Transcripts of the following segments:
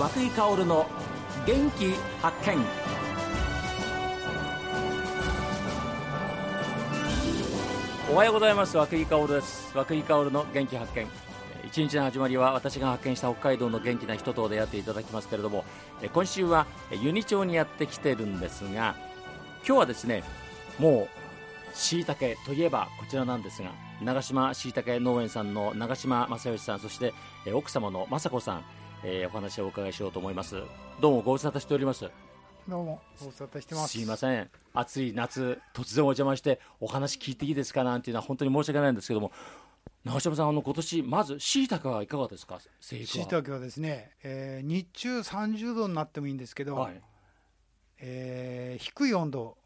和久井薫の元気発見。おはようございます。和久井薫です。和久井薫の元気発見。一日の始まりは私が発見した北海道の元気な人と出会っていただきますけれども今週は由仁町にやってきてるんですが今日はですねもうしいたけといえばこちらなんですが長島しいたけ農園さんの長島正義さんそして奥様の雅子さん、えー、お話をお伺いしようと思います。どうもご無沙汰しております。どうもご無沙汰してます。すいません。暑い夏突然お邪魔してお話聞いていいですかなんていうのは本当に申し訳ないんですけども。長島さんあの今年まずしいたけはいかがですか？しいたけはですね、えー、日中30度になってもいいんですけど、はい、えー、低い温度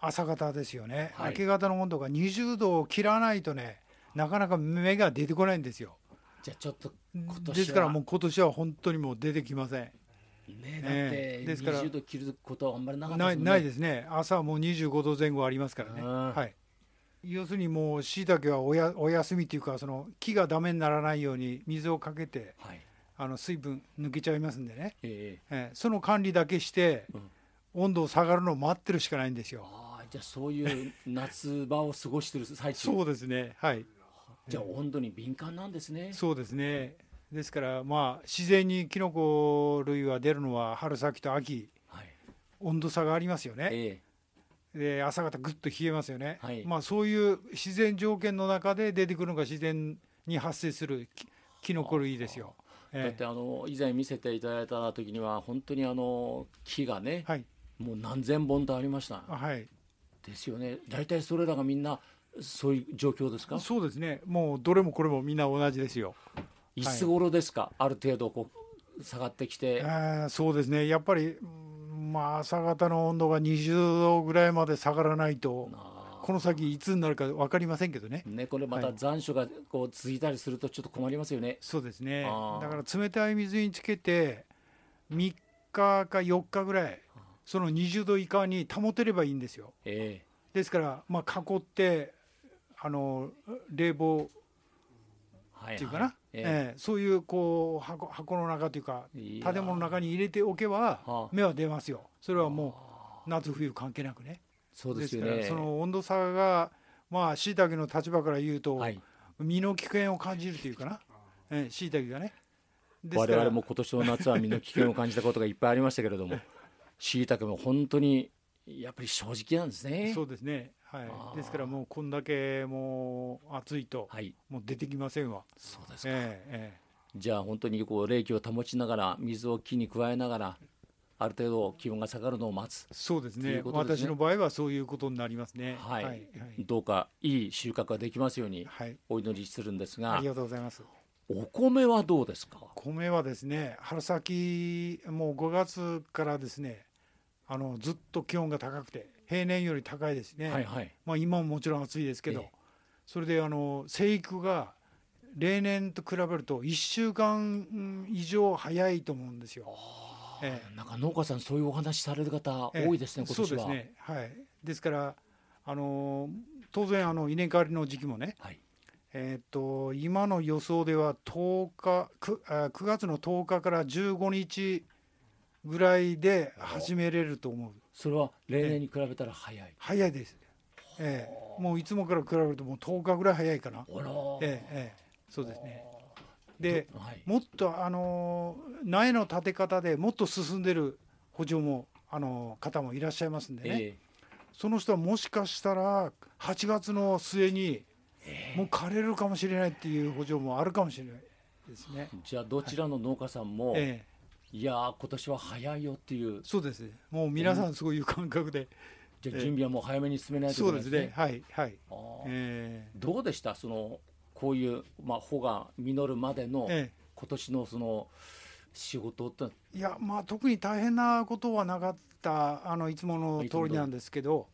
朝方ですよね、はい、明け方の温度が20度を切らないとねなかなか芽が出てこないんですよじゃあちょっとですからもう今年は本当にもう出てきません。ねだって20度切ることはあんまりなかったですね。ないですね。朝はもう25度前後ありますからね。はい。要するにもうしいたけはおやお休みというかその木がダメにならないように水をかけて、はい、あの水分抜けちゃいますんでね、えー、えー、その管理だけして、うん、温度下がるのを待ってるしかないんですよ。じゃあそういう夏場を過ごしてる最中。そうですね。はいじゃあ温度に敏感なんですね。そうですね。ですからまあ自然にキノコ類は出るのは春先と秋、はい、温度差がありますよね、ええ、で朝方ぐっと冷えますよね、はい、まあそういう自然条件の中で出てくるのが自然に発生するキノコ類ですよ。だってあの以前見せていただいた時には本当にあの木がね、はい、もう何千本とありました。はい、ですよね。大体それらがみんなそういう状況ですか？そうですね。もうどれもこれもみんな同じですよ。いつ頃ですか、はい、ある程度こう下がってきて。そうですね。やっぱりまあ朝方の温度が20度ぐらいまで下がらないとこの先いつになるか分かりませんけどね。ねこれまた残暑がこう続いたりするとちょっと困りますよね、はい、そうですね。だから冷たい水につけて3日か4日ぐらいその20度以下に保てればいいんですよ。えー、ですから、まあ、囲ってあの冷房っていうかな、はいえー、えー、そういうこう箱箱の中というか建物の中に入れておけば芽は出ますよ。それはもう夏冬関係なくね。そうですよね。その温度差がまあ椎茸の立場から言うと、はい、身の危険を感じるというかな、えー、椎茸がね。我々も今年の夏は身の危険を感じたことがいっぱいありましたけれどもしいたけも本当にやっぱり正直なんですね。そうですね。はい。ですからもうこんだけもう暑いと、はい、もう出てきませんわ。そうですか。えー、えー、じゃあ本当にこう冷気を保ちながら水を木に加えながらある程度気温が下がるのを待つ。そうですね。すね私の場合はそういうことになりますね。はい。はい、どうかいい収穫ができますようにお祈りするんですが。ありがとうございます。お米はどうですか？米はですね、春先もう5月からですね。あのずっと気温が高くて平年より高いですね、はいはい、まあ、今ももちろん暑いですけど、ええ、それであの生育が例年と比べると1週間以上早いと思うんですよ。ええ、なんか農家さんそういうお話される方多いですね、ええ、そうですね。はい。ですからあの当然あの稲刈りの時期もね、はい、えっ、と今の予想では10日 9, 9月の10日から15日ぐらいで始めれると思う。それは例年に比べたら早い、早いです、ええ、もういつもから比べるともう10日ぐらい早いかな。ええええ、そうですね。で、はい、もっとあの苗の立て方でもっと進んでる補助もあの方もいらっしゃいますんでね、えー、その人はもしかしたら8月の末にもう枯れるかもしれないっていう補助もあるかもしれないですね。じゃあどちらの農家さんも、はい、え。ーいや今年は早いよっていう。そうですもう皆さんそういう感覚で、じゃあ準備はもう早めに進めないといけないですね、そうですね。はいはい、えー、どうでした？そのこういう、まあ、穂が実るまでの、え今年のその仕事って。いやまあ特に大変なことはなかったあのいつもの通りなんですけど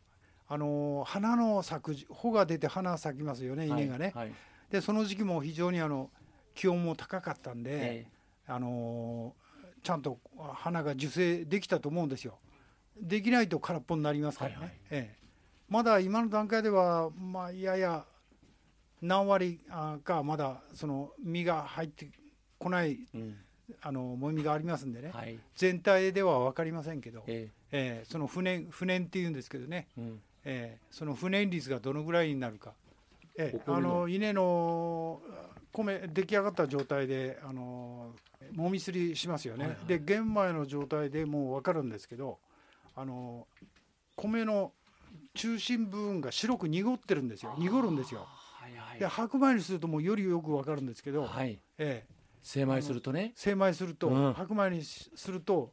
あの花の咲く穂が出て花咲きますよね稲がね、はい。はい、でその時期も非常にあの気温も高かったんで、え。あのちゃんと花が受精できたと思うんですよ。できないと空っぽになりますからね。はいはい、ええ、まだ今の段階では、まあ、やや何割かまだその実が入ってこないあのもみがありますんでね、はい、全体では分かりませんけど、ええ。えー、その不燃不燃っていうんですけどね、うん、えー、その不燃率がどのぐらいになるか、えー、あの稲の米出来上がった状態であのもみすりしますよね、はいはい、で玄米の状態でもう分かるんですけどあの米の中心部分が白く濁ってるんですよ。濁るんですよ。はいはい、で白米にするともうよりよく分かるんですけど、はい、ええ、精米するとね。精米すると、うん、白米にすると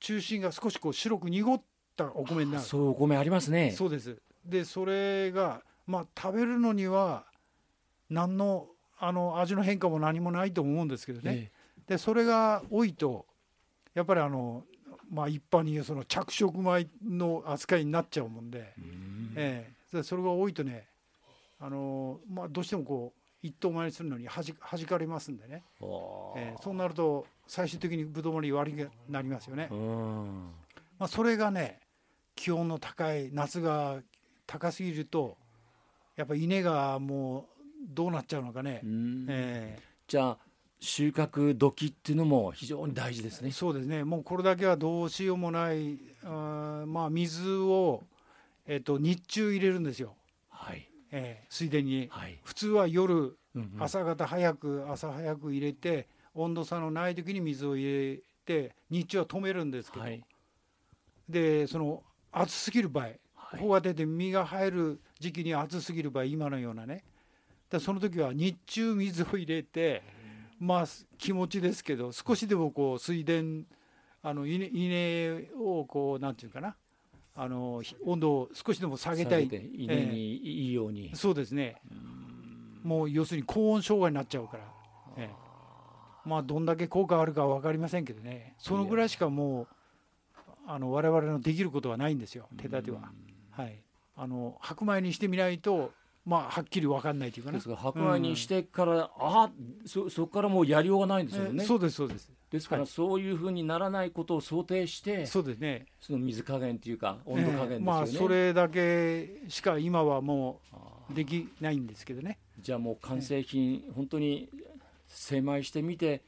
中心が少しこう白く濁ったお米になる。そうお米ありますね。そうです。でそれがまあ食べるのには何のあの味の変化も何もないと思うんですけどね、ええ、でそれが多いとやっぱりあのまあ一般に言うその着色米の扱いになっちゃうもんで、ええ、それが多いとねあのまあどうしてもこう一等米にするのにはじはじかれますんでね、えー、そうなると最終的にぶどう盛り割りになりますよね。まあ、それがね気温の高い夏が高すぎるとやっぱ稲がもうどうなっちゃうのかね。えー、じゃあ収穫時っていうのも非常に大事ですね。そうですね。もうこれだけはどうしようもない、あまあ水をえっ、ー、と日中入れるんですよ。はい。えー、水田に、はい、普通は夜、うんうん、朝方早く朝早く入れて温度差のない時に水を入れて日中は止めるんですけど、はい、でその暑すぎる場合、はい、穂が出て実が生える時期に暑すぎる場合今のようなねでその時は日中水を入れて、まあ気持ちですけど少しでもこう水田あの稲稲をこうなんていうかなあの温度を少しでも下げたい。稲にいいように、えー、そうですね。もう要するに高温障害になっちゃうから、えー、まあどんだけ効果あるかは分かりませんけどね。そのぐらいしかもうあの我々のできることはないんですよ手立ては。はい、あの白米にしてみないとまあ、はっきり分かんないというかね。ですから白米にしてから、うん、あそそこからもうやりようがないんですよね。えー、そうですそうです。ですから、そういうふうにならないことを想定して、そうですね。その水加減というか温度加減ですよね。えー、まあそれだけしか今はもうできないんですけどね。じゃあもう完成品、えー、本当に精米してみて。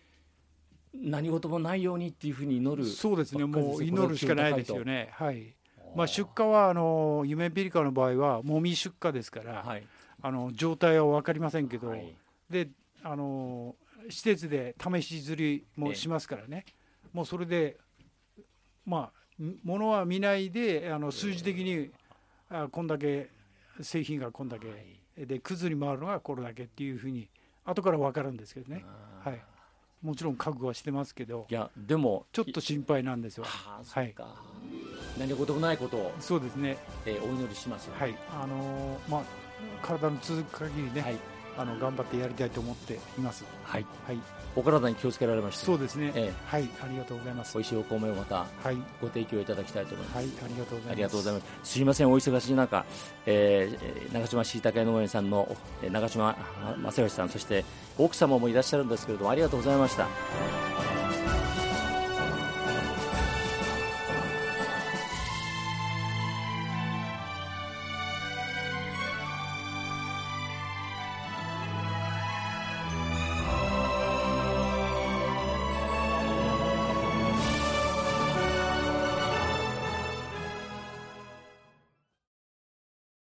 何事もないようにっていうふうに祈るそうですねもう祈るしかないですよねはいまあ、出荷はあの夢ピリカの場合はもみ出荷ですから、はい、あの状態は分かりませんけど、はい、であの施設で試し釣りもしますからね、えもうそれでまあものは見ないであの数字的に、あこんだけ製品がこんだけ、はい、でくずに回るのがこれだけっていうふうに後から分かるんですけどね。はい。もちろん覚悟はしてますけどいやでもちょっと心配なんですよ。はい何事もないことをそうですね、えー、お祈りします、はい。あのー、まあ、体の続く限りね、はい、あの頑張ってやりたいと思っています。はい、はい。お体に気をつけられましたそうですね、ええ、はい。ありがとうございます。美味しいお米をまたご提供いただきたいと思います、はい、ありがとうございます。ありがとうございます。すいません。お忙しい中、えー、長島しいたけ農園さんの長島正義さんそして奥様もいらっしゃるんですけれどもありがとうございました